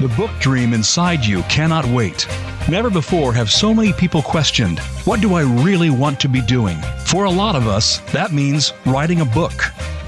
The book dream inside you cannot wait. Never before have so many people questioned, what do I really want to be doing? For a lot of us, that means writing a book.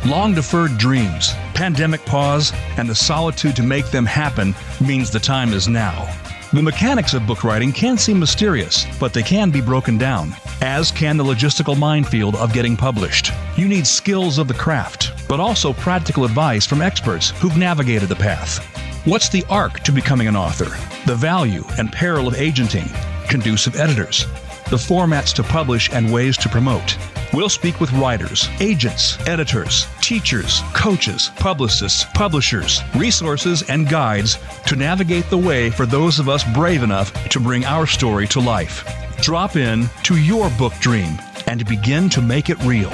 Long deferred dreams, pandemic pause, and the solitude to make them happen means the time is now. The mechanics of book writing can seem mysterious, but they can be broken down, as can the logistical minefield of getting published. You need skills of the craft, but also practical advice from experts who've navigated the path. What's the arc to becoming an author? The value and peril of agenting, conducive editors, the formats to publish and ways to promote. We'll speak with writers, agents, editors, teachers, coaches, publicists, publishers, resources, and guides to navigate the way for those of us brave enough to bring our story to life. Drop in to your book dream and begin to make it real.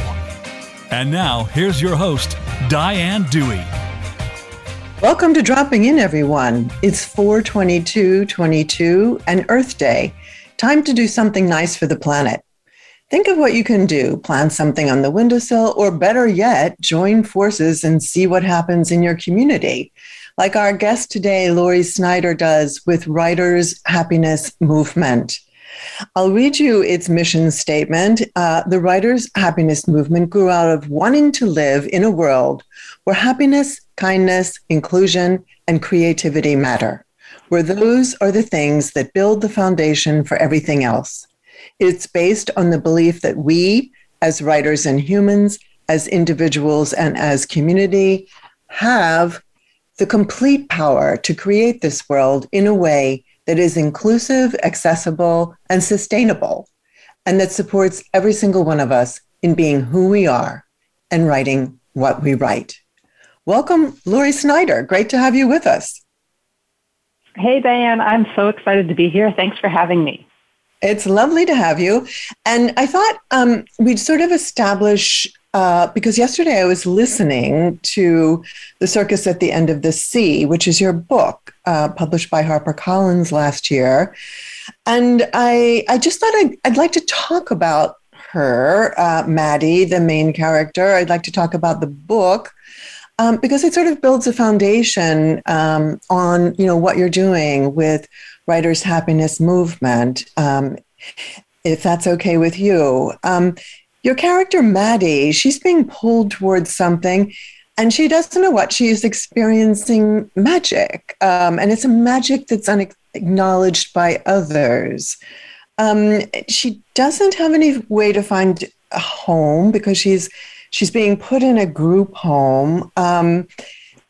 And now, here's your host, Diane Dewey. Welcome to Dropping In, everyone. It's 42222 and Earth Day. Time to do something nice for the planet. Think of what you can do. Plant something on the windowsill, or better yet, join forces and see what happens in your community. Like our guest today, Lori Snyder, does with Writers Happiness Movement. I'll read you its mission statement. Uh, the Writers Happiness Movement grew out of wanting to live in a world where happiness, kindness, inclusion, and creativity matter, where those are the things that build the foundation for everything else. It's based on the belief that we, as writers and humans, as individuals and as community, have the complete power to create this world in a way that is inclusive, accessible, and sustainable, and that supports every single one of us in being who we are and writing what we write. Welcome, Lori Snyder. Great to have you with us. Hey, Diane. I'm so excited to be here. Thanks for having me. It's lovely to have you. And I thought um, we'd sort of establish, uh, because yesterday I was listening to The Circus at the End of the Sea, which is your book uh, published by HarperCollins last year. And I, I just thought I'd, I'd like to talk about her, uh, Maddie, the main character. I'd like to talk about the book. Um, because it sort of builds a foundation um, on you know what you're doing with Writers Happiness Movement, um, if that's okay with you. Um, your character, Maddie, she's being pulled towards something and she doesn't know what. She's experiencing magic, um, and it's a magic that's unacknowledged by others. Um, she doesn't have any way to find a home because she's she's being put in a group home. Um,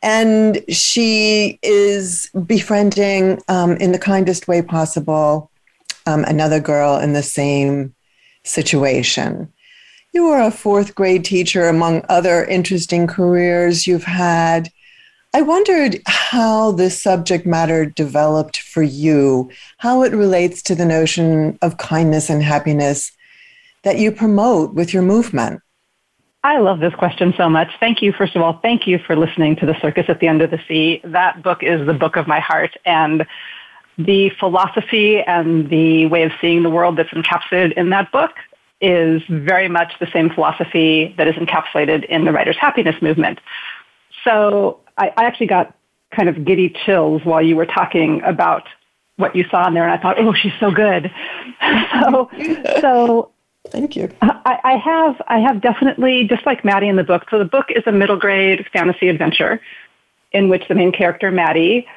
and she is befriending um, in the kindest way possible um, another girl in the same situation. You are a fourth grade teacher, among other interesting careers you've had. I wondered how this subject matter developed for you, how it relates to the notion of kindness and happiness that you promote with your movement. I love this question so much. Thank you, first of all. Thank you for listening to The Circus at the End of the Sea. That book is the book of my heart. And the philosophy and the way of seeing the world that's encapsulated in that book is very much the same philosophy that is encapsulated in the writer's happiness movement. So I, I actually got kind of giddy chills while you were talking about what you saw in there, and I thought, oh, she's so good. so, so Thank you. Uh, I, I, have I have definitely just like Maddie in the book. So the book is a middle grade fantasy adventure in which the main character Maddie,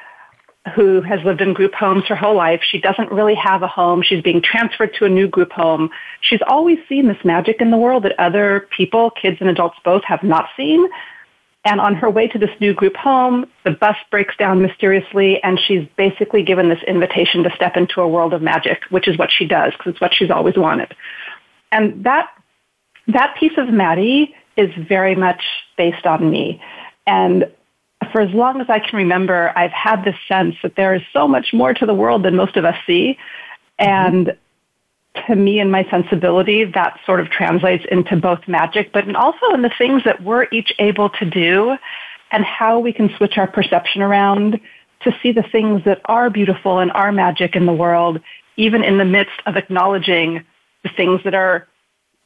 who has lived in group homes her whole life, she doesn't really have a home. She's being transferred to a new group home. She's always seen this magic in the world that other people, kids and adults both, have not seen. And on her way to this new group home, the bus breaks down mysteriously, and she's basically given this invitation to step into a world of magic, which is what she does because it's what she's always wanted. And that, that piece of Maddie is very much based on me. And for as long as I can remember, I've had this sense that there is so much more to the world than most of us see. And to me and my sensibility, that sort of translates into both magic, but also in the things that we're each able to do and how we can switch our perception around to see the things that are beautiful and are magic in the world, even in the midst of acknowledging the things that are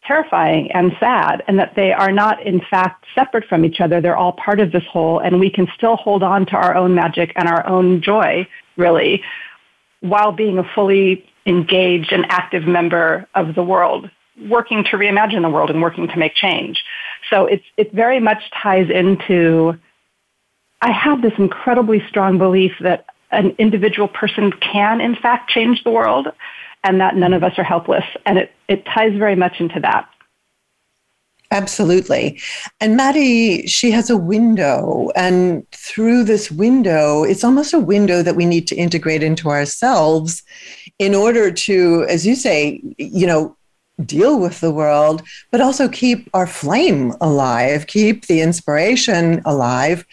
terrifying and sad, and that they are not, in fact, separate from each other. They're all part of this whole, and we can still hold on to our own magic and our own joy, really, while being a fully engaged and active member of the world, working to reimagine the world and working to make change. So it's, it very much ties into, I have this incredibly strong belief that an individual person can, in fact, change the world and that none of us are helpless. And it, it ties very much into that. Absolutely. And Maddie, she has a window. And through this window, it's almost a window that we need to integrate into ourselves in order to, as you say, you know, deal with the world, but also keep our flame alive, keep the inspiration alive.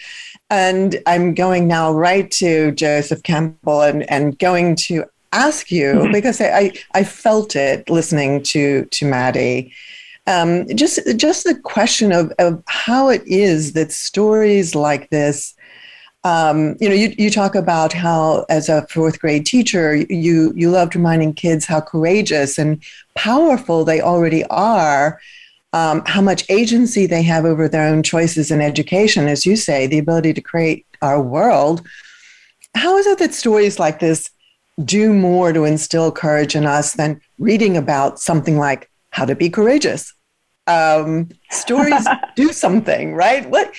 And I'm going now right to Joseph Campbell and, and going to ask you mm-hmm. because I, I felt it listening to to Maddie. Um, just just the question of, of how it is that stories like this um, you know, you, you talk about how, as a fourth grade teacher, you you loved reminding kids how courageous and powerful they already are, um, how much agency they have over their own choices in education, as you say, the ability to create our world. How is it that stories like this do more to instill courage in us than reading about something like how to be courageous. Um, stories do something, right? What?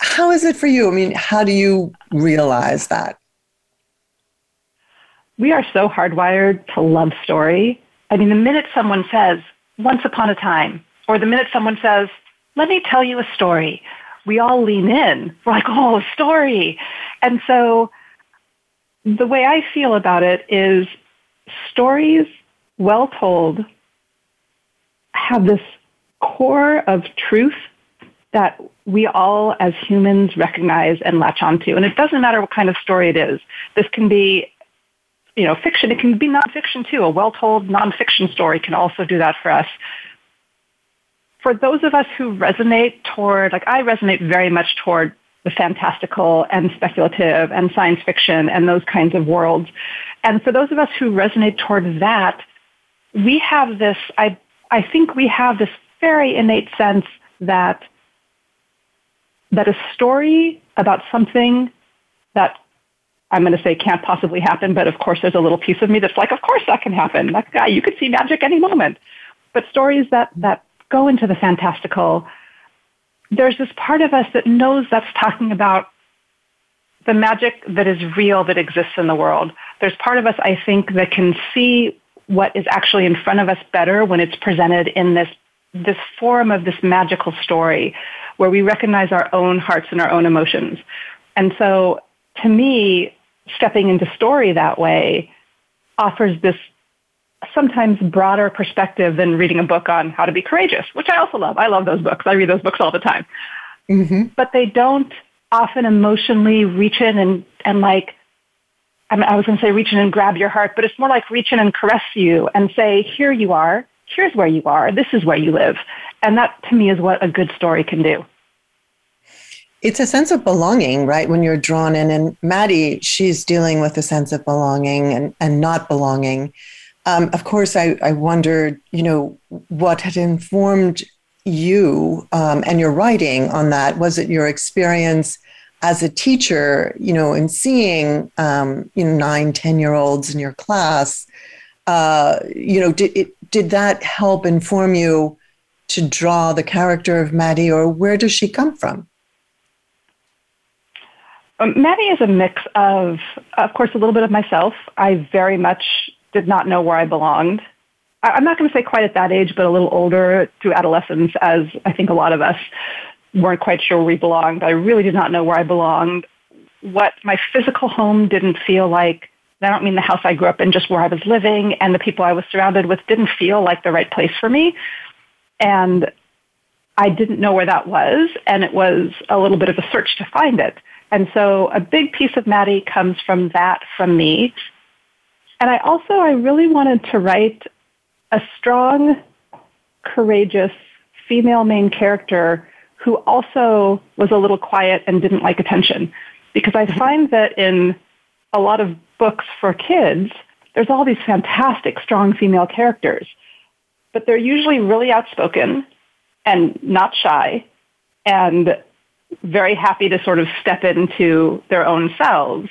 How is it for you? I mean, how do you realize that? We are so hardwired to love story. I mean, the minute someone says, once upon a time, or the minute someone says, let me tell you a story, we all lean in. We're like, oh, a story. And so the way I feel about it is stories well told have this core of truth that we all as humans recognize and latch onto. And it doesn't matter what kind of story it is. This can be, you know, fiction. It can be nonfiction too. A well-told nonfiction story can also do that for us. For those of us who resonate toward, like I resonate very much toward the fantastical and speculative and science fiction and those kinds of worlds. And for those of us who resonate toward that, we have this, I, I think we have this very innate sense that, that a story about something that I'm going to say can't possibly happen, but of course there's a little piece of me that's like, of course that can happen. That guy, you could see magic any moment. But stories that, that go into the fantastical there's this part of us that knows that's talking about the magic that is real that exists in the world. There's part of us, I think, that can see what is actually in front of us better when it's presented in this this form of this magical story where we recognize our own hearts and our own emotions. And so to me, stepping into story that way offers this sometimes broader perspective than reading a book on how to be courageous, which I also love. I love those books. I read those books all the time. Mm-hmm. But they don't often emotionally reach in and, and like, I, mean, I was going to say reach in and grab your heart, but it's more like reach in and caress you and say, here you are. Here's where you are. This is where you live. And that to me is what a good story can do. It's a sense of belonging, right? When you're drawn in. And Maddie, she's dealing with a sense of belonging and, and not belonging. Um, of course, I, I wondered, you know, what had informed you um, and your writing on that. Was it your experience as a teacher, you know, in seeing, um, you know, nine, 10 year olds in your class? Uh, you know, did, it, did that help inform you to draw the character of Maddie, or where does she come from? Um, Maddie is a mix of, of course, a little bit of myself. I very much did not know where I belonged. I'm not going to say quite at that age, but a little older through adolescence, as I think a lot of us weren't quite sure where we belonged. I really did not know where I belonged. What my physical home didn't feel like, I don't mean the house I grew up in, just where I was living and the people I was surrounded with didn't feel like the right place for me. And I didn't know where that was, and it was a little bit of a search to find it. And so a big piece of Maddie comes from that from me. And I also, I really wanted to write a strong, courageous female main character who also was a little quiet and didn't like attention. Because I mm-hmm. find that in a lot of books for kids, there's all these fantastic, strong female characters. but they're usually really outspoken and not shy and very happy to sort of step into their own selves.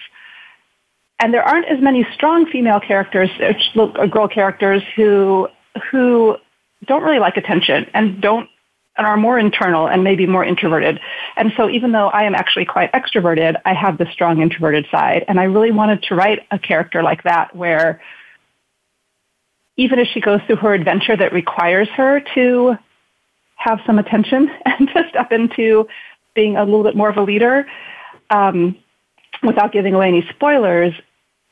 And there aren't as many strong female characters, uh, girl characters who who don't really like attention and don't and are more internal and maybe more introverted. And so even though I am actually quite extroverted, I have the strong introverted side. And I really wanted to write a character like that where even as she goes through her adventure that requires her to have some attention and to step into being a little bit more of a leader, um, without giving away any spoilers,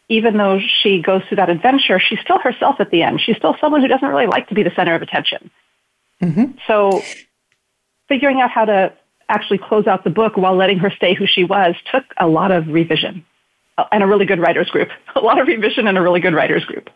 even though she goes through that adventure, she's still herself at the end. She's still someone who doesn't really like to be the center of attention. Mm-hmm. So figuring out how to actually close out the book while letting her stay who she was took a lot of revision uh, and a really good writers group. A lot of revision and a really good writers group.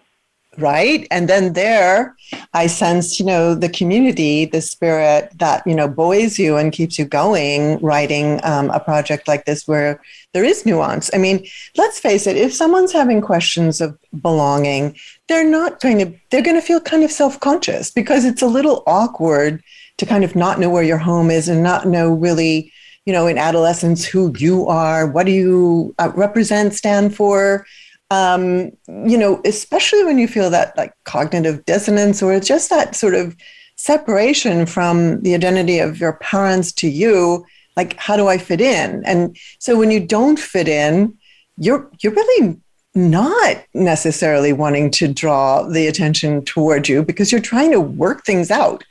Right. And then there, I sense, you know, the community, the spirit that, you know, buoys you and keeps you going writing um, a project like this where there is nuance. I mean, let's face it, if someone's having questions of belonging, they're not going to, they're going to feel kind of self conscious because it's a little awkward to kind of not know where your home is and not know really, you know, in adolescence who you are, what do you uh, represent, stand for. Um, you know, especially when you feel that like cognitive dissonance or just that sort of separation from the identity of your parents to you, like how do I fit in? And so when you don't fit in, you're you're really not necessarily wanting to draw the attention toward you because you're trying to work things out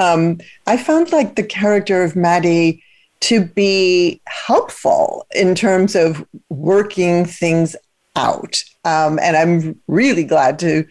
um, I found like the character of Maddie to be helpful in terms of working things out. Um, and I'm really glad to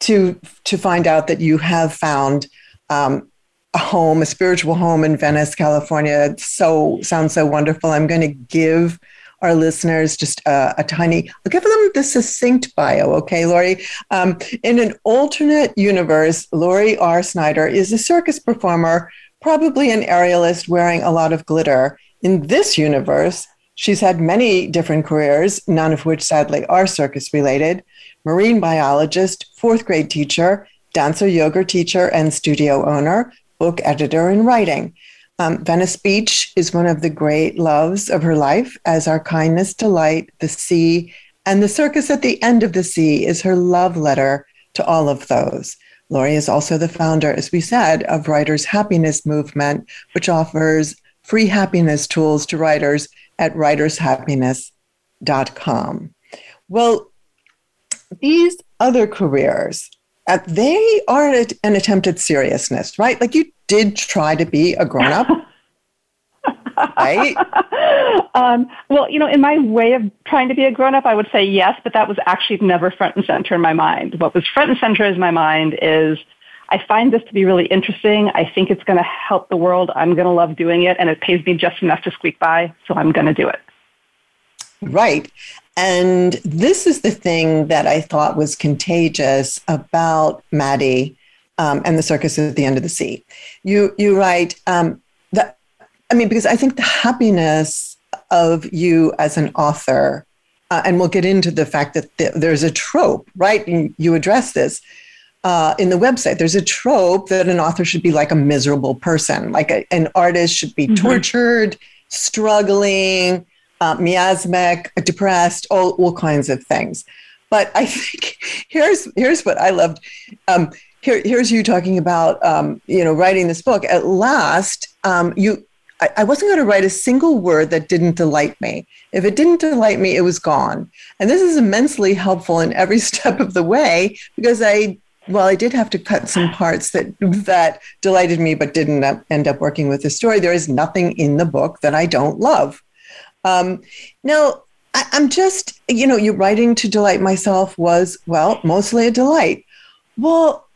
to to find out that you have found um, a home, a spiritual home in Venice, California. It so sounds so wonderful. I'm going to give our listeners just a, a, tiny, I'll give them the succinct bio, okay, Lori? Um, in an alternate universe, Lori R. Snyder is a circus performer, probably an aerialist wearing a lot of glitter. In this universe, she's had many different careers, none of which sadly are circus related marine biologist, fourth grade teacher, dancer yoga teacher, and studio owner, book editor, and writing. Um, Venice Beach is one of the great loves of her life, as are kindness, delight, the sea, and the circus at the end of the sea is her love letter to all of those. Lori is also the founder, as we said, of Writers Happiness Movement, which offers free happiness tools to writers at writershappiness.com. Well, these other careers, uh, they are an attempt at seriousness, right? Like you did try to be a grown up. right? Um, well, you know, in my way of trying to be a grown up, I would say yes, but that was actually never front and center in my mind. What was front and center in my mind is I find this to be really interesting. I think it's going to help the world. I'm going to love doing it, and it pays me just enough to squeak by, so I'm going to do it. Right. And this is the thing that I thought was contagious about Maddie um, and the circus at the end of the sea. You you write um, that. I mean, because I think the happiness of you as an author, uh, and we'll get into the fact that th- there's a trope, right? And you address this. Uh, in the website, there's a trope that an author should be like a miserable person, like a, an artist should be mm-hmm. tortured, struggling, uh, miasmic, depressed, all, all kinds of things. But I think here's here's what I loved. Um, here, here's you talking about um, you know writing this book. At last, um, you I, I wasn't going to write a single word that didn't delight me. If it didn't delight me, it was gone. And this is immensely helpful in every step of the way because I well, I did have to cut some parts that that delighted me, but didn't end up working with the story. There is nothing in the book that I don't love. Um, now, I, I'm just, you know, your writing to delight myself was well, mostly a delight. Well,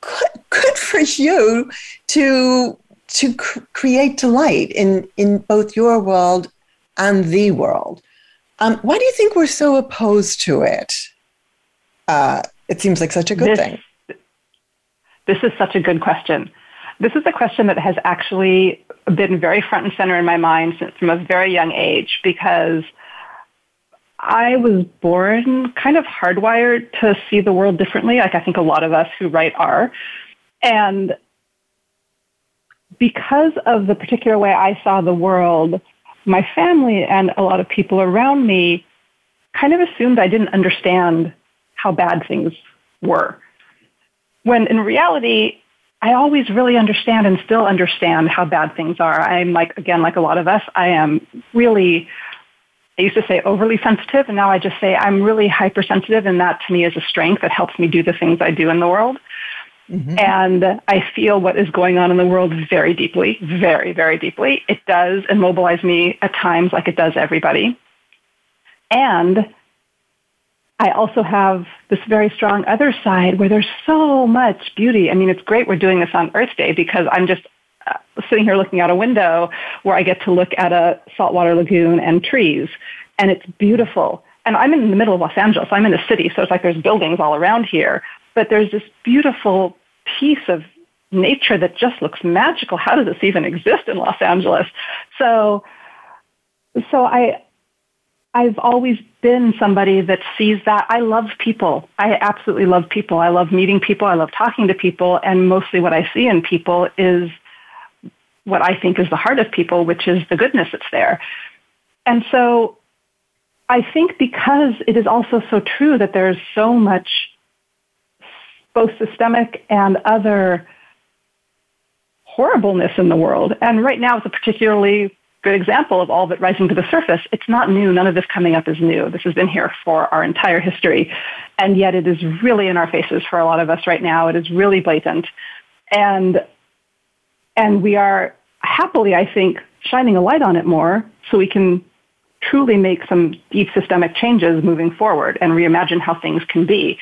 good, good for you to to cr- create delight in in both your world and the world. Um, why do you think we're so opposed to it? Uh, it seems like such a good this, thing. This is such a good question. This is a question that has actually been very front and center in my mind since from a very young age because I was born kind of hardwired to see the world differently, like I think a lot of us who write are. And because of the particular way I saw the world, my family and a lot of people around me kind of assumed I didn't understand how bad things were. When in reality, I always really understand and still understand how bad things are. I'm like, again, like a lot of us, I am really, I used to say overly sensitive, and now I just say I'm really hypersensitive, and that to me is a strength that helps me do the things I do in the world. Mm-hmm. And I feel what is going on in the world very deeply, very, very deeply. It does immobilize me at times like it does everybody. And I also have this very strong other side where there's so much beauty. I mean, it's great we're doing this on Earth Day because I'm just uh, sitting here looking out a window where I get to look at a saltwater lagoon and trees, and it's beautiful. And I'm in the middle of Los Angeles. I'm in the city, so it's like there's buildings all around here. But there's this beautiful piece of nature that just looks magical. How does this even exist in Los Angeles? So, so I, I've always been somebody that sees that. I love people. I absolutely love people. I love meeting people. I love talking to people. And mostly what I see in people is what I think is the heart of people, which is the goodness that's there. And so I think because it is also so true that there's so much both systemic and other horribleness in the world. And right now it's a particularly good example of all of it rising to the surface. It's not new. None of this coming up is new. This has been here for our entire history. And yet it is really in our faces for a lot of us right now. It is really blatant. And, and we are happily, I think, shining a light on it more so we can truly make some deep systemic changes moving forward and reimagine how things can be.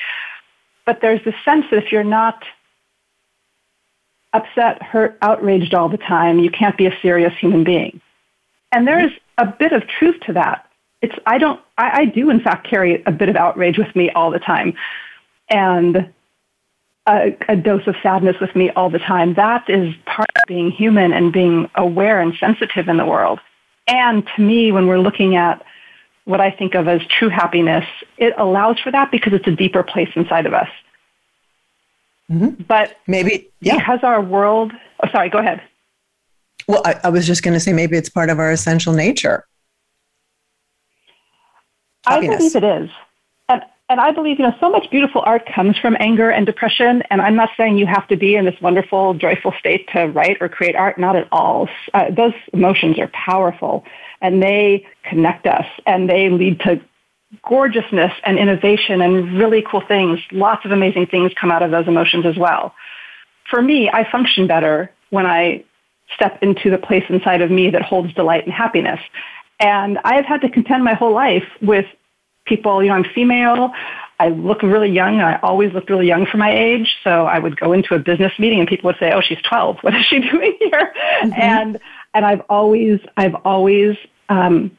But there's this sense that if you're not upset, hurt, outraged all the time, you can't be a serious human being. And there is a bit of truth to that. It's, I don't, I, I do in fact carry a bit of outrage with me all the time. And a, a, dose of sadness with me all the time. That is part of being human and being aware and sensitive in the world. And to me, when we're looking at what I think of as true happiness, it allows for that because it's a deeper place inside of us. Mm-hmm. But maybe yeah. because our world, oh, sorry, go ahead. Well, I, I was just going to say maybe it's part of our essential nature. Happiness. I believe it is. And, and I believe, you know, so much beautiful art comes from anger and depression. And I'm not saying you have to be in this wonderful, joyful state to write or create art. Not at all. Uh, those emotions are powerful and they connect us and they lead to gorgeousness and innovation and really cool things. Lots of amazing things come out of those emotions as well. For me, I function better when I step into the place inside of me that holds delight and happiness. And I have had to contend my whole life with people, you know, I'm female. I look really young. I always looked really young for my age. So I would go into a business meeting and people would say, "Oh, she's 12. What is she doing here?" Mm-hmm. And and I've always I've always um,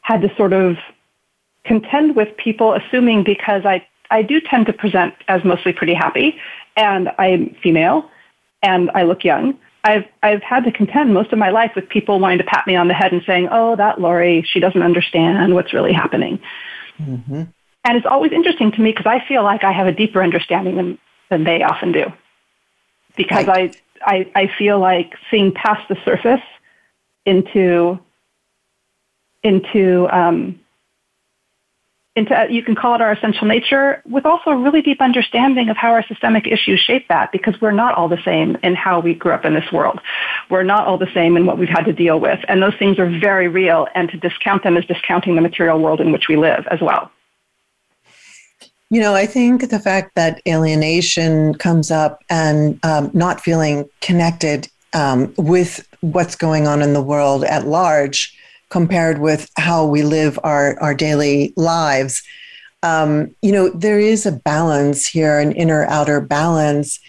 had to sort of contend with people, assuming because I I do tend to present as mostly pretty happy, and I'm female, and I look young. I've I've had to contend most of my life with people wanting to pat me on the head and saying, "Oh, that Lori, she doesn't understand what's really happening." Mm-hmm. And it's always interesting to me because I feel like I have a deeper understanding than, than they often do. Because right. I, I, I feel like seeing past the surface into, into, um, into, you can call it our essential nature, with also a really deep understanding of how our systemic issues shape that, because we're not all the same in how we grew up in this world. We're not all the same in what we've had to deal with. And those things are very real, and to discount them is discounting the material world in which we live as well. You know, I think the fact that alienation comes up and um, not feeling connected um, with what's going on in the world at large compared with how we live our, our daily lives. Um, you know, there is a balance here, an inner outer balance.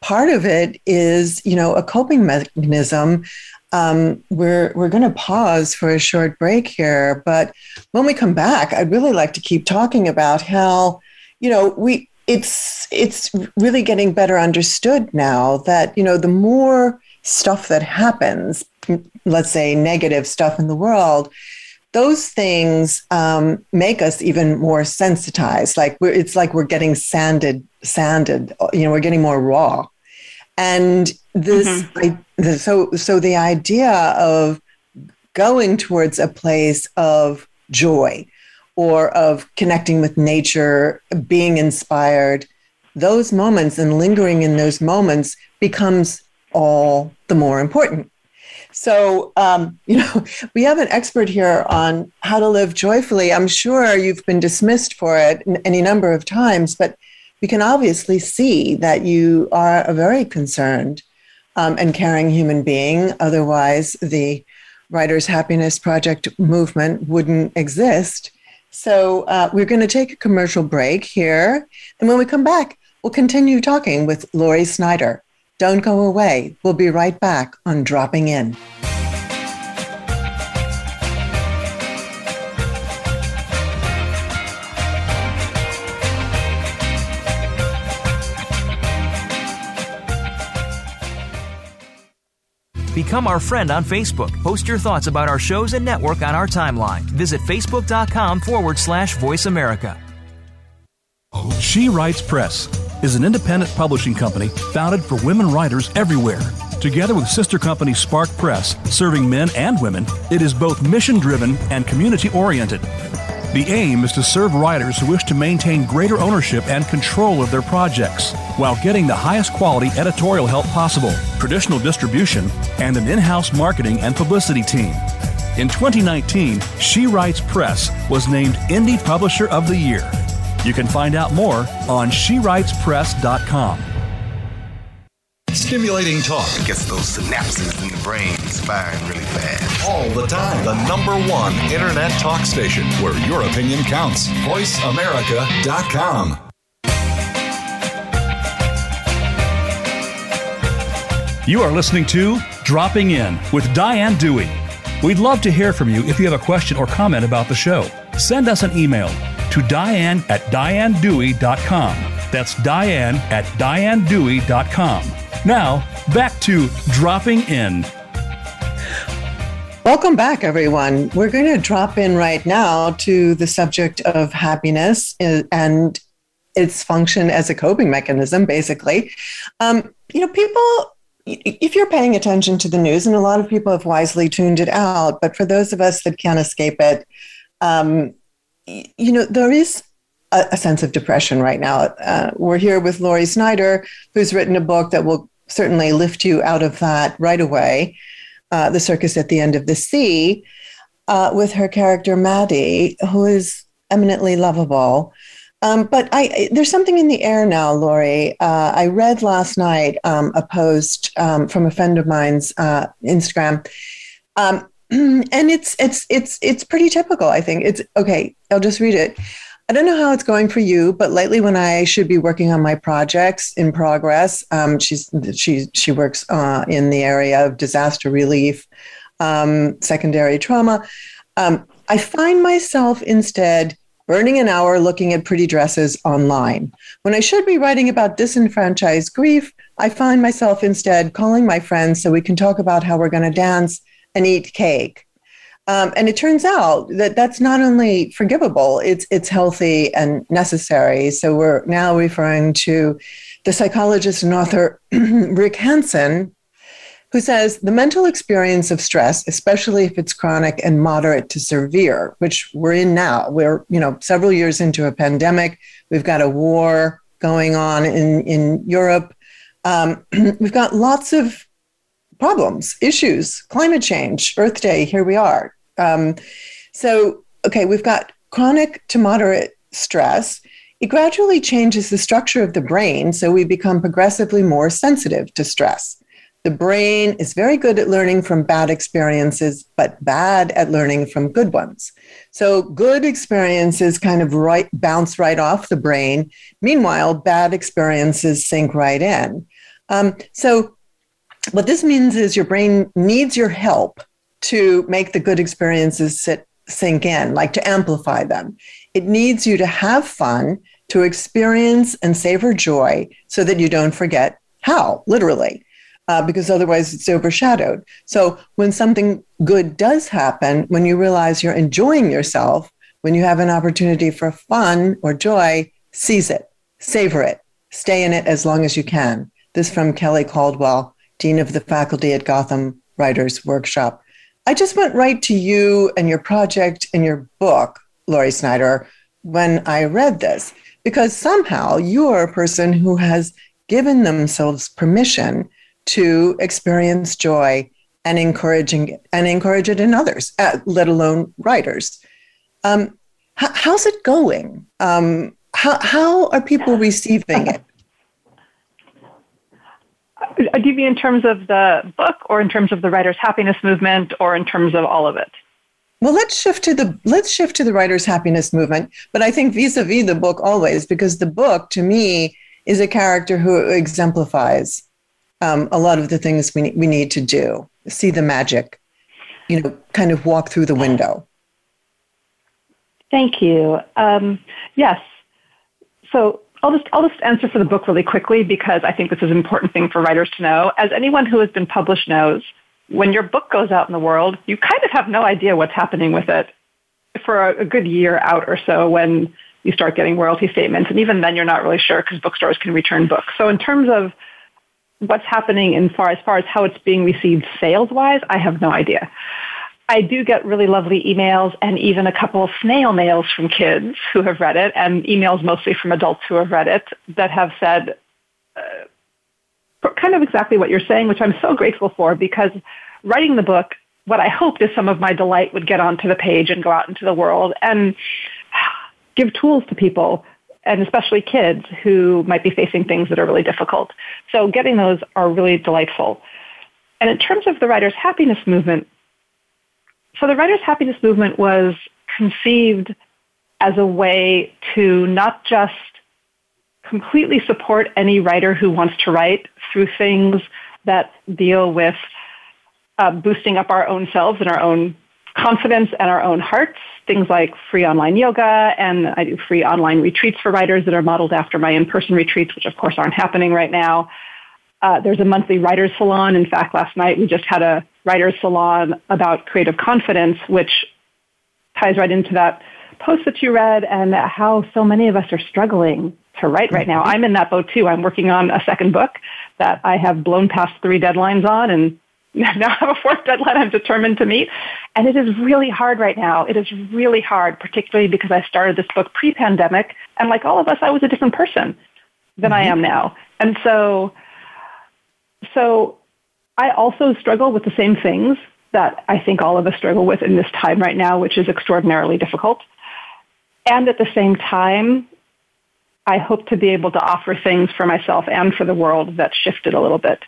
Part of it is, you know, a coping mechanism. Um, we're we're going to pause for a short break here, but when we come back, I'd really like to keep talking about how you know, we it's it's really getting better understood now that you know the more stuff that happens, let's say negative stuff in the world, those things um, make us even more sensitized. Like we're, it's like we're getting sanded, sanded. You know, we're getting more raw. And this, mm-hmm. I, the, so, so the idea of going towards a place of joy or of connecting with nature, being inspired, those moments and lingering in those moments becomes all the more important. So, um, you know, we have an expert here on how to live joyfully. I'm sure you've been dismissed for it any number of times, but we can obviously see that you are a very concerned um, and caring human being. Otherwise, the Writers Happiness Project movement wouldn't exist. So, uh, we're going to take a commercial break here. And when we come back, we'll continue talking with Lori Snyder. Don't go away. We'll be right back on Dropping In. Become our friend on Facebook. Post your thoughts about our shows and network on our timeline. Visit facebook.com forward slash voice America. She Writes Press is an independent publishing company founded for women writers everywhere. Together with sister company Spark Press, serving men and women, it is both mission driven and community oriented. The aim is to serve writers who wish to maintain greater ownership and control of their projects while getting the highest quality editorial help possible, traditional distribution, and an in house marketing and publicity team. In 2019, She Writes Press was named Indie Publisher of the Year you can find out more on SheWritesPress.com. Stimulating talk it gets those synapses in the brain firing really fast. All the time. The number one internet talk station where your opinion counts. VoiceAmerica.com. You are listening to Dropping In with Diane Dewey. We'd love to hear from you if you have a question or comment about the show. Send us an email to Diane at DianeDewey.com. That's Diane at DianeDewey.com. Now, back to Dropping In. Welcome back, everyone. We're going to drop in right now to the subject of happiness and its function as a coping mechanism, basically. Um, you know, people if you're paying attention to the news, and a lot of people have wisely tuned it out, but for those of us that can't escape it, um, you know, there is a, a sense of depression right now. Uh, we're here with Lori Snyder, who's written a book that will certainly lift you out of that right away. Uh, the Circus at the End of the Sea, uh, with her character Maddie, who is eminently lovable. Um, but I, there's something in the air now, Lori. Uh, I read last night um, a post um, from a friend of mine's uh, Instagram, um, and it's it's it's it's pretty typical. I think it's okay. I'll just read it. I don't know how it's going for you, but lately when I should be working on my projects in progress, um, she's she she works uh, in the area of disaster relief, um, secondary trauma. Um, I find myself instead burning an hour looking at pretty dresses online. When I should be writing about disenfranchised grief, I find myself instead calling my friends so we can talk about how we're going to dance and eat cake. Um, and it turns out that that's not only forgivable, it's, it's healthy and necessary. So we're now referring to the psychologist and author Rick Hanson, who says the mental experience of stress, especially if it's chronic and moderate to severe, which we're in now, we're you know several years into a pandemic, we've got a war going on in in Europe, um, we've got lots of problems, issues, climate change, Earth Day, here we are. Um, so, okay, we've got chronic to moderate stress. It gradually changes the structure of the brain, so we become progressively more sensitive to stress. The brain is very good at learning from bad experiences, but bad at learning from good ones. So good experiences kind of right bounce right off the brain. Meanwhile, bad experiences sink right in. Um, so what this means is your brain needs your help to make the good experiences sit, sink in, like to amplify them. It needs you to have fun, to experience and savor joy so that you don't forget how, literally, uh, because otherwise it's overshadowed. So when something good does happen, when you realize you're enjoying yourself, when you have an opportunity for fun or joy, seize it, savor it, stay in it as long as you can. This from Kelly Caldwell, Dean of the Faculty at Gotham Writers Workshop. I just went right to you and your project and your book, Lori Snyder, when I read this, because somehow you are a person who has given themselves permission to experience joy and encouraging and encourage it in others, uh, let alone writers. Um, h- how's it going? Um, how, how are people receiving it? Do you mean in terms of the book or in terms of the writer's happiness movement or in terms of all of it? Well, let's shift to the let's shift to the writer's happiness movement. But I think vis-a-vis the book always, because the book to me is a character who exemplifies um, a lot of the things we we need to do. See the magic, you know, kind of walk through the window. Thank you. Um, yes. So I'll just I'll just answer for the book really quickly because I think this is an important thing for writers to know. As anyone who has been published knows, when your book goes out in the world, you kind of have no idea what's happening with it for a, good year out or so when you start getting royalty statements, and even then you're not really sure because bookstores can return books. So in terms of what's happening in far as far as how it's being received sales wise, I have no idea. I do get really lovely emails and even a couple of snail mails from kids who have read it and emails mostly from adults who have read it that have said uh, kind of exactly what you're saying, which I'm so grateful for because writing the book, what I hoped is some of my delight would get onto the page and go out into the world and give tools to people and especially kids who might be facing things that are really difficult. So getting those are really delightful. And in terms of the writer's happiness movement, so the writers' happiness movement was conceived as a way to not just completely support any writer who wants to write through things that deal with uh, boosting up our own selves and our own confidence and our own hearts, things like free online yoga, and I do free online retreats for writers that are modeled after my in-person retreats, which of course aren't happening right now. Uh, there's a monthly writers salon. In fact, last night we just had a writers salon about creative confidence, which ties right into that post that you read and how so many of us are struggling to write right now. I'm in that boat too. I'm working on a second book that I have blown past three deadlines on and now have a fourth deadline I'm determined to meet. And it is really hard right now. It is really hard, particularly because I started this book pre-pandemic. And like all of us, I was a different person than mm-hmm. I am now. And so so I also struggle with the same things that I think all of us struggle with in this time right now, which is extraordinarily difficult. And at the same time, I hope to be able to offer things for myself and for the world that shifted a little bit.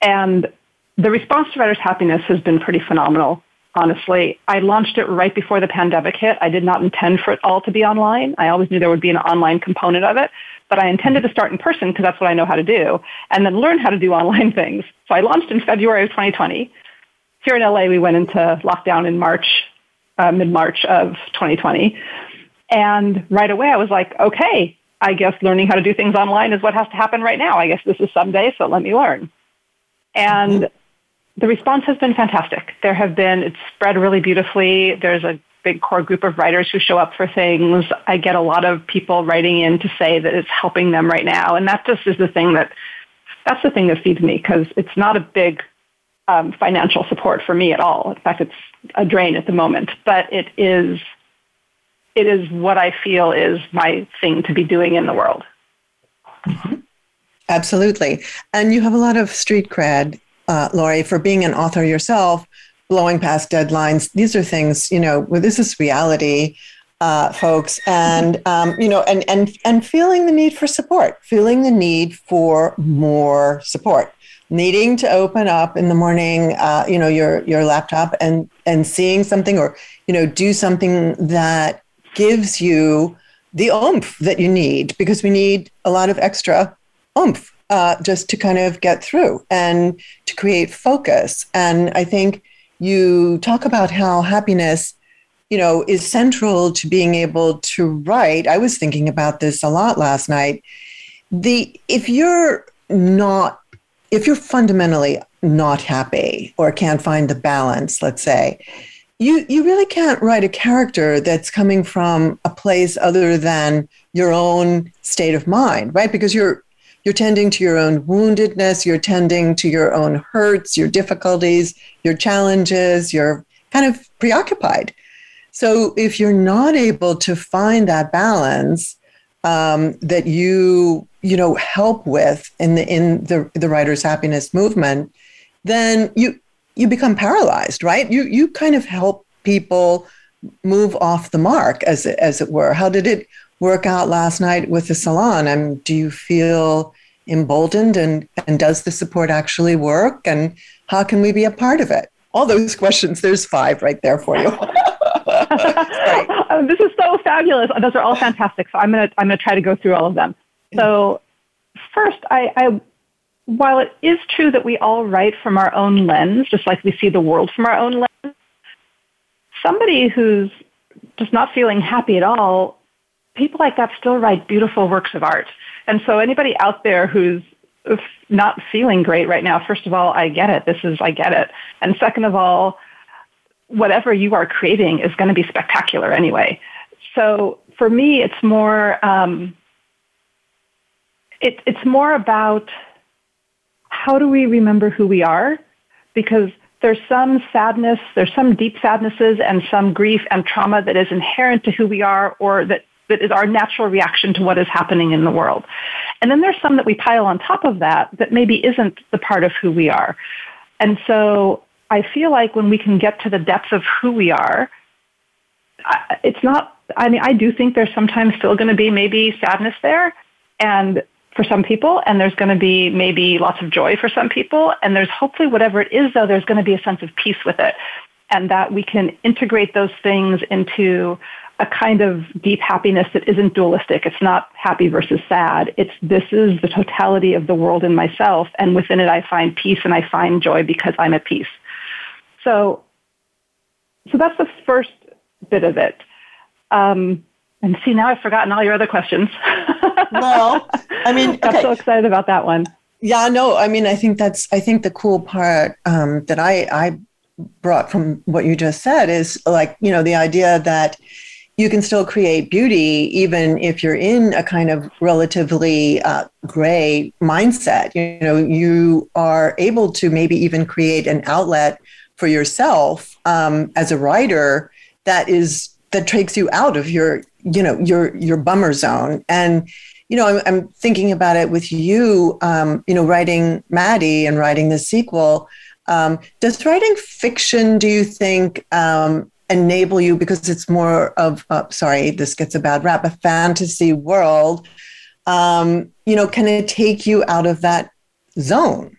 And the response to Writers Happiness has been pretty phenomenal, honestly. I launched it right before the pandemic hit. I did not intend for it all to be online. I always knew there would be an online component of it but I intended to start in person because that's what I know how to do, and then learn how to do online things. So I launched in February of 2020. Here in LA, we went into lockdown in March, uh, mid-March of 2020. And right away, I was like, okay, I guess learning how to do things online is what has to happen right now. I guess this is someday, so let me learn. And the response has been fantastic. There have been, it's spread really beautifully. There's a big core group of writers who show up for things. I get a lot of people writing in to say that it's helping them right now. And that just is the thing that, that's the thing that feeds me because it's not a big um, financial support for me at all. In fact, it's a drain at the moment, but it is, it is what I feel is my thing to be doing in the world. Mm-hmm. Absolutely. And you have a lot of street cred, uh, Lori, for being an author yourself blowing past deadlines. These are things, you know, well, this is reality, uh, folks, and um, you know, and and and feeling the need for support, feeling the need for more support, needing to open up in the morning, uh, you know, your your laptop and and seeing something, or you know, do something that gives you the oomph that you need, because we need a lot of extra oomph uh, just to kind of get through and to create focus. And I think you talk about how happiness you know is central to being able to write. I was thinking about this a lot last night. The if you're not if you're fundamentally not happy or can't find the balance let's say you you really can't write a character that's coming from a place other than your own state of mind right? Because you're you're tending to your own woundedness, you're tending to your own hurts, your difficulties, your challenges, you're kind of preoccupied. So if you're not able to find that balance um, that you you know help with in the in the the writer's happiness movement, then you you become paralyzed, right? You you kind of help people move off the mark, as as it were. How did it work out last night with the salon? And do you feel emboldened, and and does the support actually work? And how can we be a part of it? All those questions. There's five right there for you. oh, this is so fabulous. Those are all fantastic. So I'm gonna I'm gonna try to go through all of them. So first, I, I while it is true that we all write from our own lens, just like we see the world from our own lens, somebody who's just not feeling happy at all, people like that still write beautiful works of art. And so anybody out there who's not feeling great right now, first of all, I get it. This is, I get it. And second of all, whatever you are creating is going to be spectacular anyway. So for me, it's more, um, it, it's more about how do we remember who we are? Because there's some sadness, there's some deep sadnesses and some grief and trauma that is inherent to who we are or that, that is our natural reaction to what is happening in the world. And then there's some that we pile on top of that that maybe isn't the part of who we are. And so I feel like when we can get to the depths of who we are, it's not, I mean, I do think there's sometimes still going to be maybe sadness there. And for some people, and there's going to be maybe lots of joy for some people, and there's hopefully whatever it is, though, there's going to be a sense of peace with it, and that we can integrate those things into a kind of deep happiness that isn't dualistic. It's not happy versus sad. It's this is the totality of the world in myself, and within it, I find peace and I find joy because I'm at peace. So, so that's the first bit of it. Um, and see, now I've forgotten all your other questions. well, I mean, okay. I'm so excited about that one. Yeah, no, I mean, I think that's, I think the cool part um, that I, I brought from what you just said is like, you know, the idea that you can still create beauty even if you're in a kind of relatively uh, gray mindset. You know, you are able to maybe even create an outlet for yourself um, as a writer that is that takes you out of your you know your your bummer zone and you know i'm, I'm thinking about it with you um, you know writing maddie and writing the sequel um, does writing fiction do you think um, enable you because it's more of uh, sorry this gets a bad rap a fantasy world um, you know can it take you out of that zone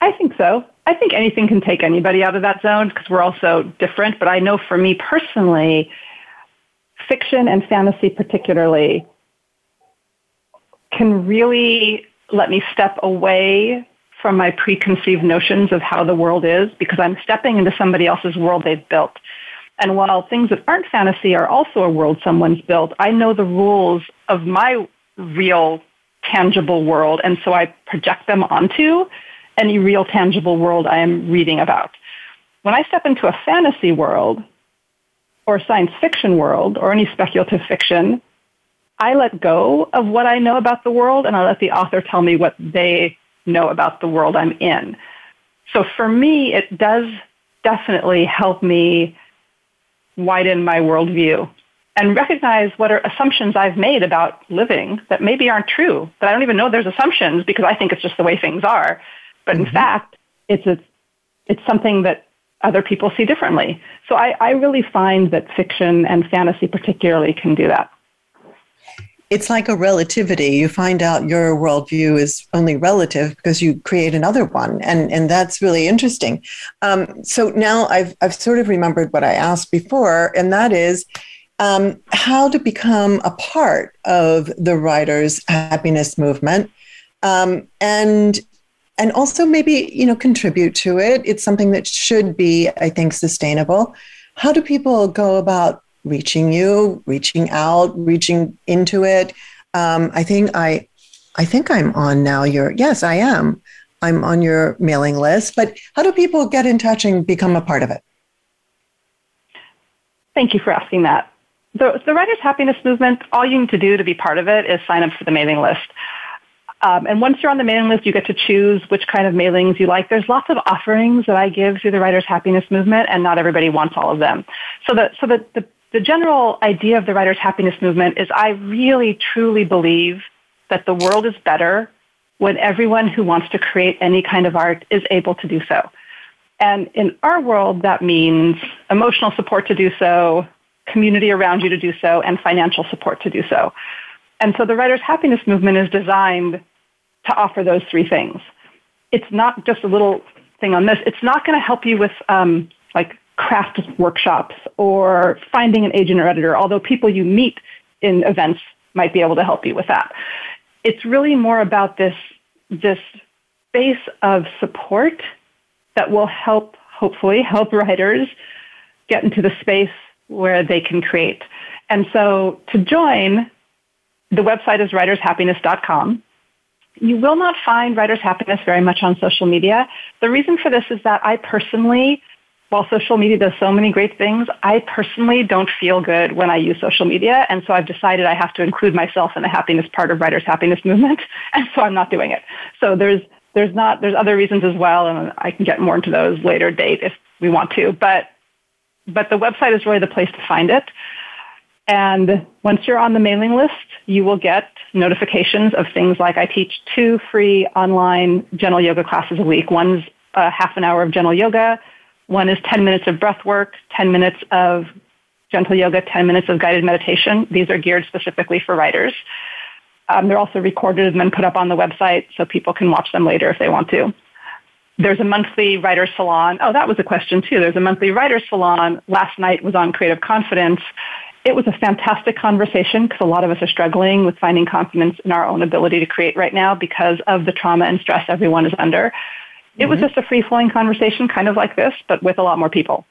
i think so I think anything can take anybody out of that zone because we're all so different. But I know for me personally, fiction and fantasy particularly can really let me step away from my preconceived notions of how the world is because I'm stepping into somebody else's world they've built. And while things that aren't fantasy are also a world someone's built, I know the rules of my real tangible world. And so I project them onto any real tangible world I am reading about. When I step into a fantasy world or a science fiction world or any speculative fiction, I let go of what I know about the world and I let the author tell me what they know about the world I'm in. So for me, it does definitely help me widen my worldview and recognize what are assumptions I've made about living that maybe aren't true, that I don't even know there's assumptions because I think it's just the way things are. But in mm-hmm. fact, it's a, it's something that other people see differently. So I, I really find that fiction and fantasy particularly can do that. It's like a relativity. You find out your worldview is only relative because you create another one, and and that's really interesting. Um, so now I've I've sort of remembered what I asked before, and that is um, how to become a part of the writers' happiness movement, um, and and also maybe you know contribute to it it's something that should be i think sustainable how do people go about reaching you reaching out reaching into it um, i think i i think i'm on now your yes i am i'm on your mailing list but how do people get in touch and become a part of it thank you for asking that the, the Writers Happiness Movement, all you need to do to be part of it is sign up for the mailing list. Um, and once you're on the mailing list, you get to choose which kind of mailings you like. There's lots of offerings that I give through the Writers Happiness Movement, and not everybody wants all of them. So the, so the, the, the general idea of the Writers Happiness Movement is I really, truly believe that the world is better when everyone who wants to create any kind of art is able to do so. And in our world, that means emotional support to do so, community around you to do so, and financial support to do so. And so the Writers' Happiness Movement is designed to offer those three things. It's not just a little thing on this. It's not going to help you with um, like craft workshops or finding an agent or editor, although people you meet in events might be able to help you with that. It's really more about this, this base of support that will help, hopefully, help writers get into the space where they can create. And so to join, the website is writershappiness.com. You will not find Writers Happiness very much on social media. The reason for this is that I personally, while social media does so many great things, I personally don't feel good when I use social media. And so I've decided I have to include myself in the happiness part of Writers Happiness movement. And so I'm not doing it. So there's, there's not, there's other reasons as well. And I can get more into those later date if we want to. But, but the website is really the place to find it. And once you're on the mailing list, you will get notifications of things like I teach two free online gentle yoga classes a week. One's a half an hour of gentle yoga. One is 10 minutes of breath work, 10 minutes of gentle yoga, 10 minutes of guided meditation. These are geared specifically for writers. Um, they're also recorded and then put up on the website so people can watch them later if they want to. There's a monthly writer salon. Oh, that was a question too. There's a monthly writer salon. Last night was on creative confidence it was a fantastic conversation because a lot of us are struggling with finding confidence in our own ability to create right now because of the trauma and stress everyone is under. It mm-hmm. was just a free flowing conversation, kind of like this, but with a lot more people.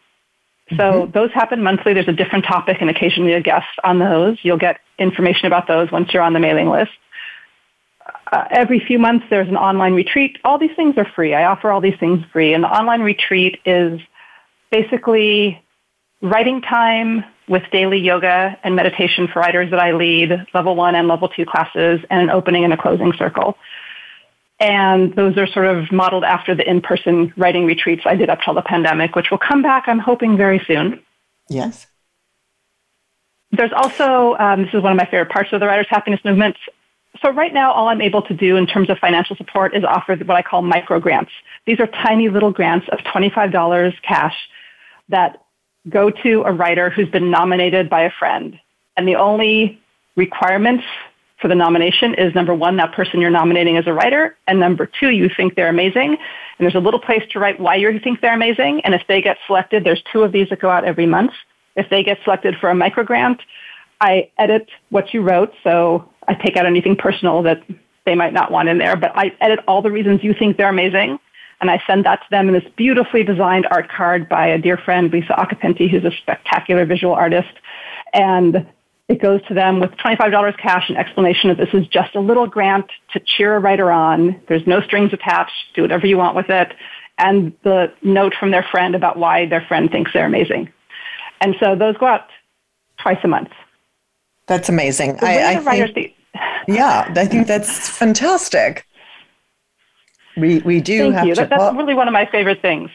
So mm-hmm. those happen monthly. There's a different topic and occasionally a guest on those. You'll get information about those once you're on the mailing list. Uh, every few months, there's an online retreat. All these things are free. I offer all these things free. And the online retreat is basically writing time with daily yoga and meditation for writers that I lead, level one and level two classes, and an opening and a closing circle. And those are sort of modeled after the in-person writing retreats I did up till the pandemic, which will come back, I'm hoping, very soon. Yes. There's also, um, this is one of my favorite parts of the Writers' Happiness Movement. So right now, all I'm able to do in terms of financial support is offer what I call micro grants. These are tiny little grants of $25 cash that go to a writer who's been nominated by a friend. And the only requirements for the nomination is number one, that person you're nominating is a writer, and number two, you think they're amazing. And there's a little place to write why you think they're amazing. And if they get selected, there's two of these that go out every month. If they get selected for a micro grant, I edit what you wrote, so I take out anything personal that they might not want in there, but I edit all the reasons you think they're amazing and I send that to them in this beautifully designed art card by a dear friend, Lisa Acapenti, who's a spectacular visual artist. And it goes to them with $25 cash and explanation that this is just a little grant to cheer a writer on. There's no strings attached. Do whatever you want with it. And the note from their friend about why their friend thinks they're amazing. And so those go out twice a month. That's amazing. I, I think, yeah, I think that's fantastic. We we do Thank have you. to. That, that's really one of my favorite things.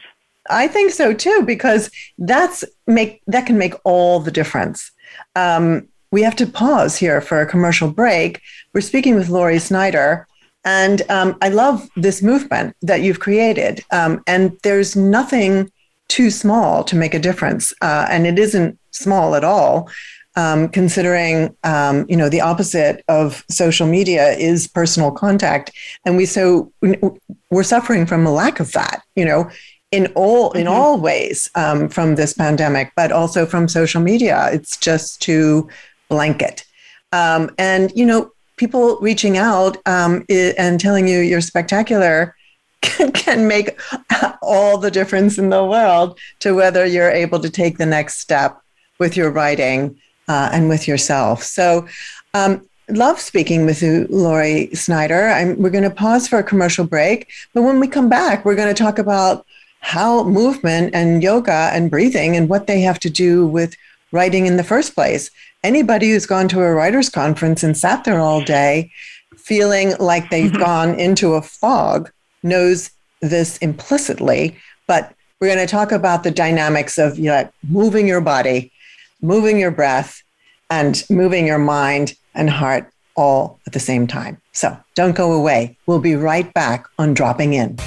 I think so too because that's make that can make all the difference. Um, we have to pause here for a commercial break. We're speaking with Lori Snyder, and um, I love this movement that you've created. Um, and there's nothing too small to make a difference, uh, and it isn't small at all um, considering um, you know the opposite of social media is personal contact and we so we're suffering from a lack of that you know in all mm-hmm. in all ways um, from this pandemic but also from social media it's just too blanket um, and you know people reaching out um, and telling you you're spectacular can, can make all the difference in the world to whether you're able to take the next step with your writing uh, and with yourself. So, um, love speaking with you, Lori Snyder. I'm, we're going to pause for a commercial break, but when we come back, we're going to talk about how movement and yoga and breathing and what they have to do with writing in the first place. Anybody who's gone to a writer's conference and sat there all day feeling like they've mm-hmm. gone into a fog knows this implicitly. But we're going to talk about the dynamics of you know, moving your body, moving your breath, and moving your mind and heart all at the same time. So don't go away. We'll be right back on Dropping In.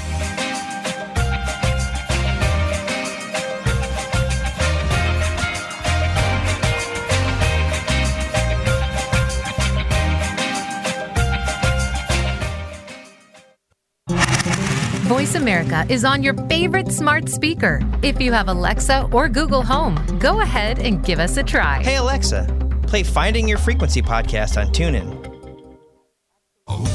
Voice America is on your favorite smart speaker. If you have Alexa or Google Home, go ahead and give us a try. Hey, Alexa, play Finding Your Frequency podcast on TuneIn.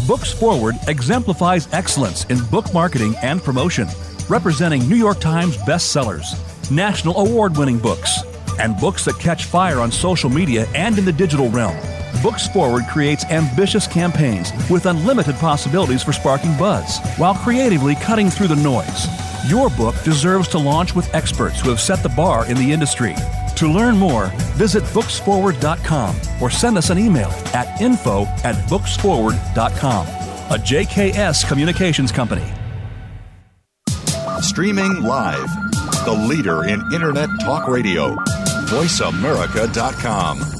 Books Forward exemplifies excellence in book marketing and promotion, representing New York Times bestsellers, national award winning books, and books that catch fire on social media and in the digital realm. Books Forward creates ambitious campaigns with unlimited possibilities for sparking buzz while creatively cutting through the noise. Your book deserves to launch with experts who have set the bar in the industry. To learn more, visit booksforward.com or send us an email at info at booksforward.com. A JKS Communications Company. Streaming live, the leader in Internet Talk Radio, voiceamerica.com.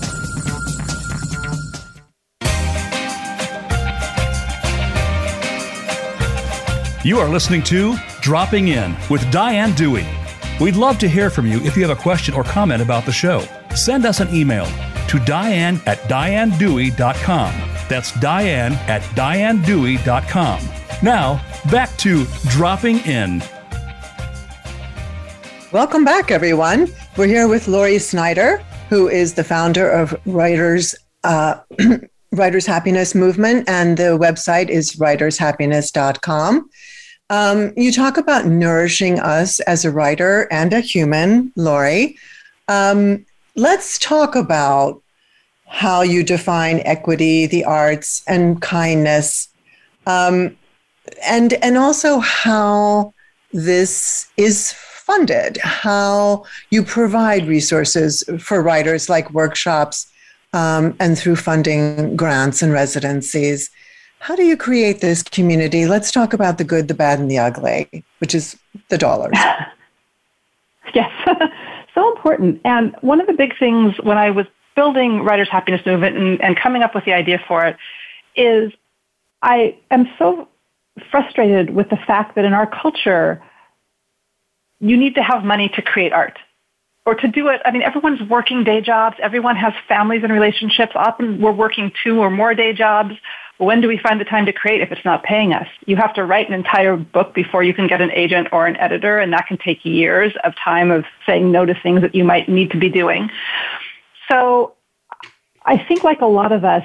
You are listening to Dropping In with Diane Dewey. We'd love to hear from you if you have a question or comment about the show. Send us an email to diane at dianedewey.com. That's diane at dianedewey.com. Now, back to Dropping In. Welcome back, everyone. We're here with Lori Snyder, who is the founder of Writers uh, Writers Happiness Movement, and the website is writershappiness.com. Um, you talk about nourishing us as a writer and a human, Lori. Um, let's talk about how you define equity, the arts, and kindness, um, and and also how this is funded, how you provide resources for writers like workshops um, and through funding grants and residencies. How do you create this community? Let's talk about the good, the bad, and the ugly, which is the dollars. yes, so important. And one of the big things when I was building Writers Happiness Movement and, and coming up with the idea for it is I am so frustrated with the fact that in our culture, you need to have money to create art or to do it. I mean, everyone's working day jobs. Everyone has families and relationships. Often we're working two or more day jobs when do we find the time to create if it's not paying us? You have to write an entire book before you can get an agent or an editor, and that can take years of time of saying no to things that you might need to be doing. So I think, like a lot of us,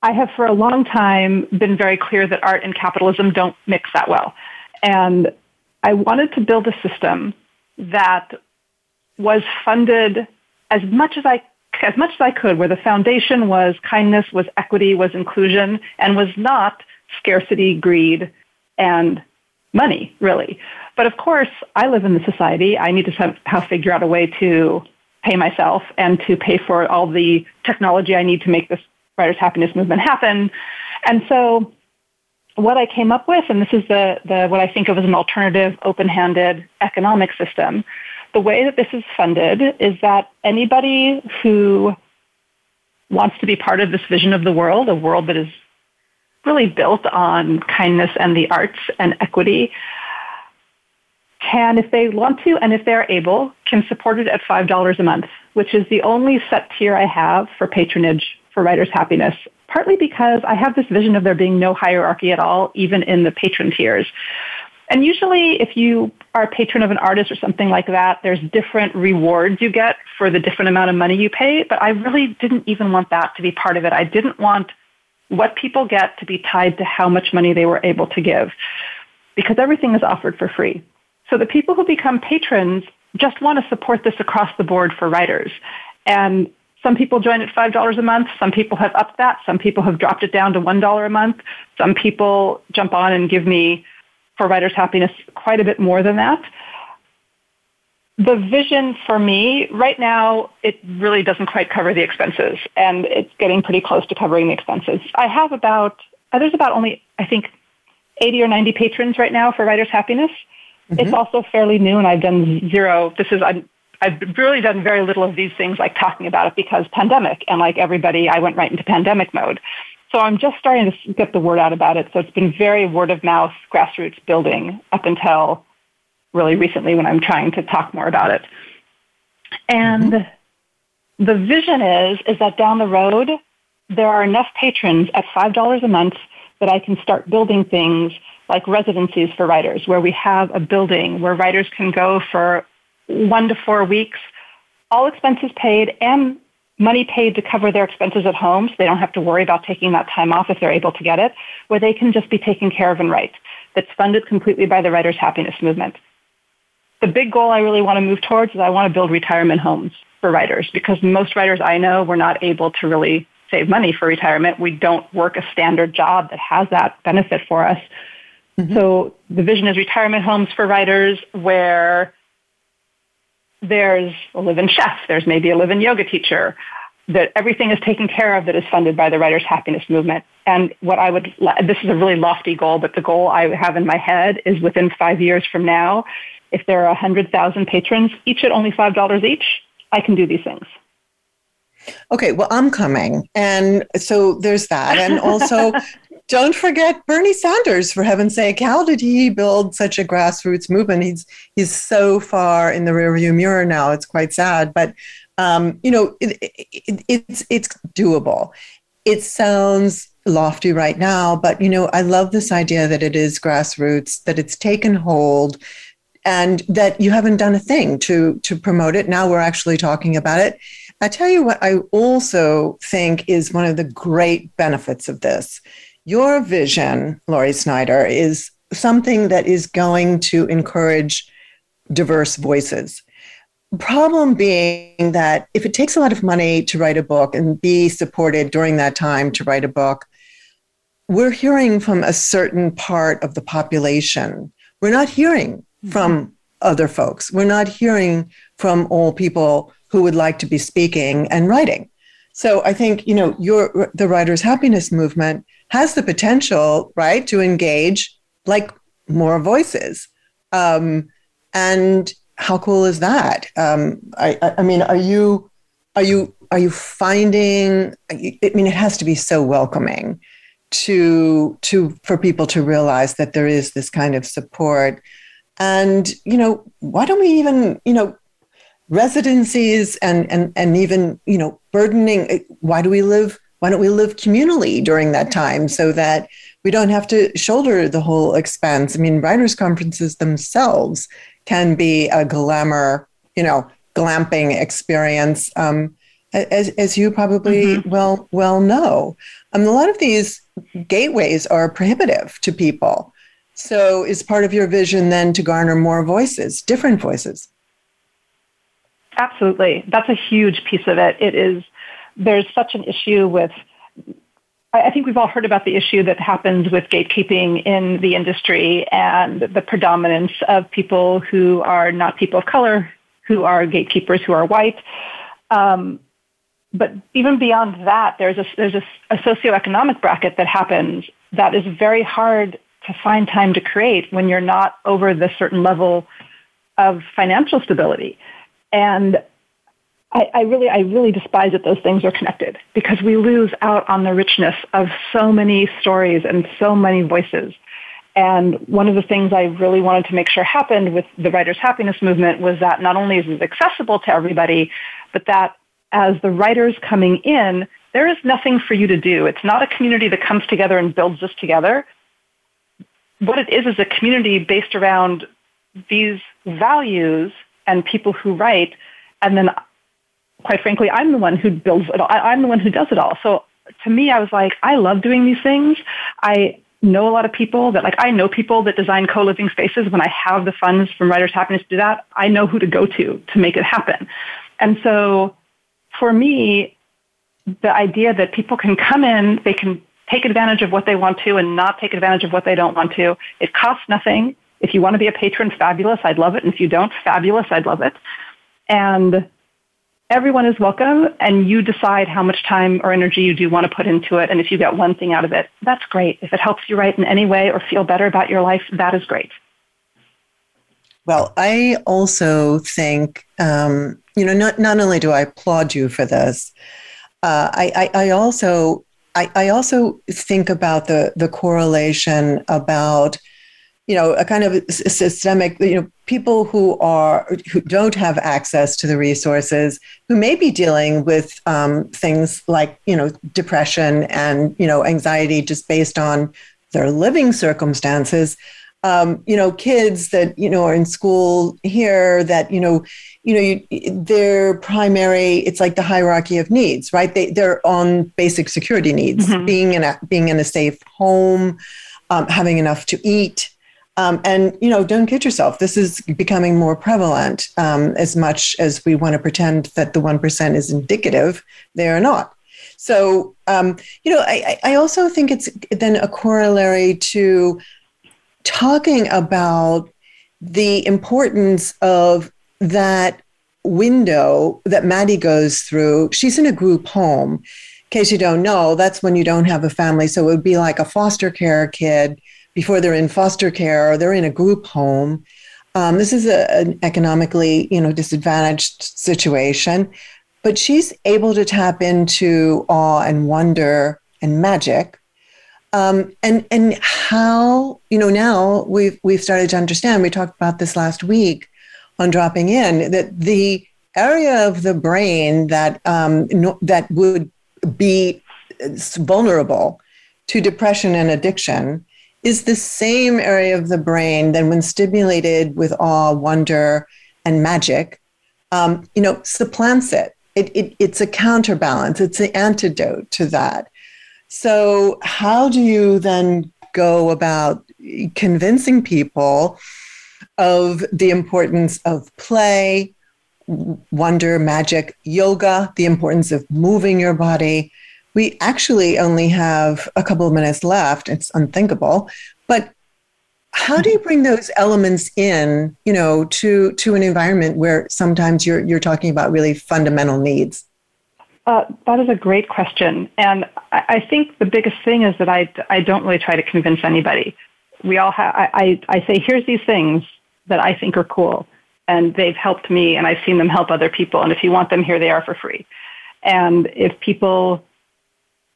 I have for a long time been very clear that art and capitalism don't mix that well. And I wanted to build a system that was funded as much as I as much as I could, where the foundation was kindness, was equity, was inclusion, and was not scarcity, greed, and money, really. But of course, I live in the society. I need to somehow figure out a way to pay myself and to pay for all the technology I need to make this writers' happiness movement happen. And so what I came up with, and this is the, the what I think of as an alternative, open-handed economic system, the way that this is funded is that anybody who wants to be part of this vision of the world, a world that is really built on kindness and the arts and equity, can, if they want to and if they're able, can support it at $5 a month, which is the only set tier I have for patronage for Writers Happiness, partly because I have this vision of there being no hierarchy at all, even in the patron tiers. And usually, if you are a patron of an artist or something like that, there's different rewards you get for the different amount of money you pay. But I really didn't even want that to be part of it. I didn't want what people get to be tied to how much money they were able to give because everything is offered for free. So the people who become patrons just want to support this across the board for writers. And some people join at $5 a month. Some people have upped that. Some people have dropped it down to $1 a month. Some people jump on and give me for writers' happiness quite a bit more than that. the vision for me right now, it really doesn't quite cover the expenses, and it's getting pretty close to covering the expenses. I have about there's about only I think 80 or 90 patrons right now for Writers Happiness. Mm-hmm. It's also fairly new, and I've done zero. This is I'm, I've really done very little of these things, like talking about it, because pandemic, and like everybody, I went right into pandemic mode. So I'm just starting to get the word out about it. So it's been very word of mouth, grassroots building up until really recently when I'm trying to talk more about it. And mm-hmm. the vision is is that down the road there are enough patrons at $5 a month that I can start building things like residencies for writers where we have a building where writers can go for 1 to 4 weeks all expenses paid and money paid to cover their expenses at home so they don't have to worry about taking that time off if they're able to get it, where they can just be taken care of and write. That's funded completely by the Writers Happiness Movement the big goal I really want to move towards is I want to build retirement homes for writers because most writers I know were not able to really save money for retirement. We don't work a standard job that has that benefit for us. Mm-hmm. So the vision is retirement homes for writers where there's a live-in chef, there's maybe a live-in yoga teacher, that everything is taken care of that is funded by the Writers Happiness Movement. And what I would, this is a really lofty goal, but the goal I have in my head is within five years from now, if there are 100,000 patrons, each at only $5 each, I can do these things. Okay, well, I'm coming. And so there's that. And also, don't forget Bernie Sanders, for heaven's sake. How did he build such a grassroots movement? He's, he's so far in the rearview mirror now. It's quite sad. But, um, you know, it, it, it's, it's doable. It sounds lofty right now, but, you know, I love this idea that it is grassroots, that it's taken hold and that you haven't done a thing to to promote it. Now we're actually talking about it. I tell you what, I also think is one of the great benefits of this. Your vision, Lori Snyder, is something that is going to encourage diverse voices. Problem being that if it takes a lot of money to write a book and be supported during that time to write a book, we're hearing from a certain part of the population. We're not hearing mm-hmm. from other folks. We're not hearing from all people who would like to be speaking and writing. So I think, you know, your the writers happiness movement has the potential, right, to engage like more voices. Um, and how cool is that? Um, I, I mean, are you, are you, are you finding? I mean, it has to be so welcoming to to for people to realize that there is this kind of support and, you know, why don't we even, you know, residencies and, and, and even, you know, burdening, why do we live, why don't we live communally during that time so that we don't have to shoulder the whole expense? I mean, writers' conferences themselves can be a glamour, you know, glamping experience. Um, as, as you probably mm-hmm. well well know, um, a lot of these gateways are prohibitive to people. So, is part of your vision then to garner more voices, different voices? Absolutely. That's a huge piece of it. It is, there's such an issue with, I think we've all heard about the issue that happens with gatekeeping in the industry and the predominance of people who are not people of color, who are gatekeepers, who are white. Um, but even beyond that, there's a, there's a, a socioeconomic bracket that happens that is very hard to find time to create when you're not over the certain level of financial stability. And I, I, really, I really despise that those things are connected because we lose out on the richness of so many stories and so many voices. And one of the things I really wanted to make sure happened with the Writers' Happiness Movement was that not only is it accessible to everybody, but that as the writers coming in, there is nothing for you to do. It's not a community that comes together and builds this together what it is is a community based around these values and people who write. And then, quite frankly, I'm the one who builds it all. I'm the one who does it all. So to me, I was like, I love doing these things. I know a lot of people that like I know people that design co-living spaces when I have the funds from Writers Happiness to do that, I know who to go to to make it happen. And so for me, the idea that people can come in, they can take advantage of what they want to and not take advantage of what they don't want to. It costs nothing. If you want to be a patron, fabulous, I'd love it. And if you don't, fabulous, I'd love it. And everyone is welcome, and you decide how much time or energy you do want to put into it. And if you get one thing out of it, that's great. If it helps you write in any way or feel better about your life, that is great. Well, I also think, um, you know, not, not only do I applaud you for this, uh, I, I, I also I, I also think about the the correlation about you know a kind of systemic you know people who are who don't have access to the resources who may be dealing with um, things like you know depression and you know anxiety just based on their living circumstances um, you know, kids that you know are in school here that you know, you know, you, their primary. It's like the hierarchy of needs, right? They they're on basic security needs, mm-hmm. being in a being in a safe home, um, having enough to eat, um, and you know, don't kid yourself. This is becoming more prevalent. Um, as much as we want to pretend that the one percent is indicative, they are not. So, um, you know, I, I also think it's then a corollary to talking about the importance of that window that Maddie goes through. She's in a group home. In case you don't know, that's when you don't have a family. So it would be like a foster care kid before they're in foster care or they're in a group home. Um, this is a, an economically, you know, disadvantaged situation, but she's able to tap into awe and wonder and magic um, and and how you know now we've we've started to understand. We talked about this last week on dropping in that the area of the brain that um, no, that would be vulnerable to depression and addiction is the same area of the brain that when stimulated with awe, wonder, and magic, um, you know, supplants it. It, it. It's a counterbalance. It's an antidote to that. So, how do you then go about convincing people of the importance of play, wonder, magic, yoga, the importance of moving your body? We actually only have a couple of minutes left. It's unthinkable. But how do you bring those elements in, you know, to to an environment where sometimes you're you're talking about really fundamental needs? Uh, that is a great question. And I, I, think the biggest thing is that I, I don't really try to convince anybody. We all have, I, I, I say, here's these things that I think are cool. And they've helped me, and I've seen them help other people. And if you want them, here they are for free. And if people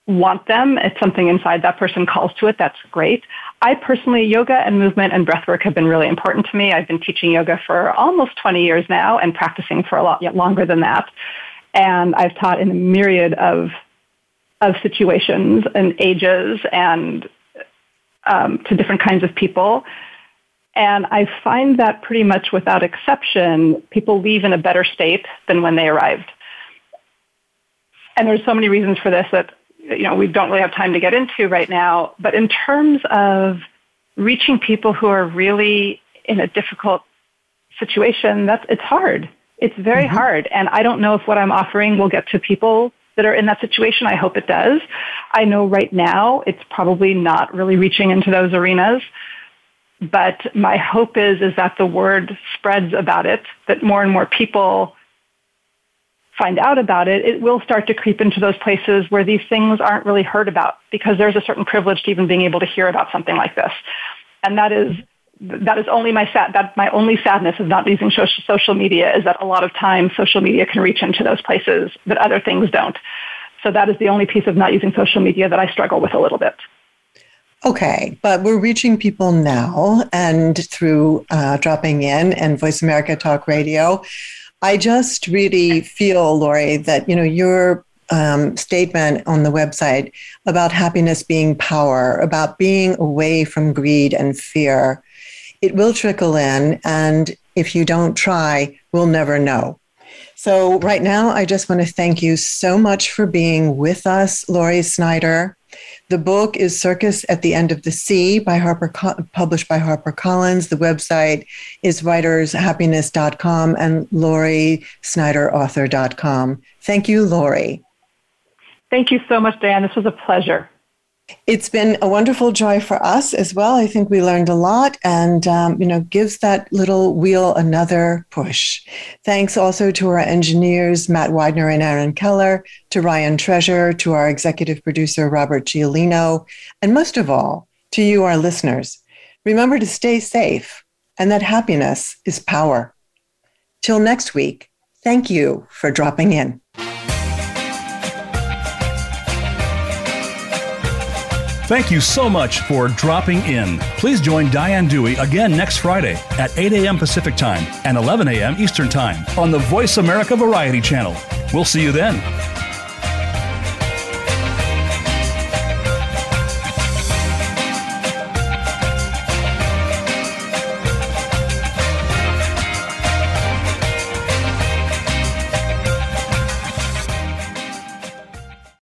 want them, if something inside that person calls to it, that's great. I personally, yoga and movement and breathwork have been really important to me. I've been teaching yoga for almost 20 years now and practicing for a lot yet longer than that. And I've taught in a myriad of, of situations and ages and um, to different kinds of people. And I find that pretty much without exception, people leave in a better state than when they arrived. And there's so many reasons for this that you know we don't really have time to get into right now. But in terms of reaching people who are really in a difficult situation, that's it's hard. It's very mm-hmm. hard. And I don't know if what I'm offering will get to people that are in that situation. I hope it does. I know right now it's probably not really reaching into those arenas. But my hope is, is that the word spreads about it, that more and more people find out about it, it will start to creep into those places where these things aren't really heard about because there's a certain privilege to even being able to hear about something like this. And that is that is only my sad, that my only sadness of not using social, media is that a lot of times social media can reach into those places that other things don't. So that is the only piece of not using social media that I struggle with a little bit. Okay, but we're reaching people now and through uh, dropping in and Voice America Talk Radio. I just really feel, Lori, that you know your um, statement on the website about happiness being power, about being away from greed and fear, it will trickle in. And if you don't try, we'll never know. So, right now, I just want to thank you so much for being with us, Lori Snyder. The book is Circus at the End of the Sea by Harper, published by HarperCollins. The website is writershappiness.com and LoriSnyderAuthor.com. Thank you, Lori. Thank you so much, Diane. This was a pleasure. It's been a wonderful joy for us as well. I think we learned a lot and, um, you know, gives that little wheel another push. Thanks also to our engineers, Matt Widener and Aaron Keller, to Ryan Treasure, to our executive producer, Robert Giolino, and most of all, to you, our listeners. Remember to stay safe and that happiness is power. Till next week, thank you for dropping in. Thank you so much for dropping in. Please join Diane Dewey again next Friday at 8 a.m. Pacific Time and 11 a.m. Eastern Time on the Voice America Variety Channel. We'll see you then.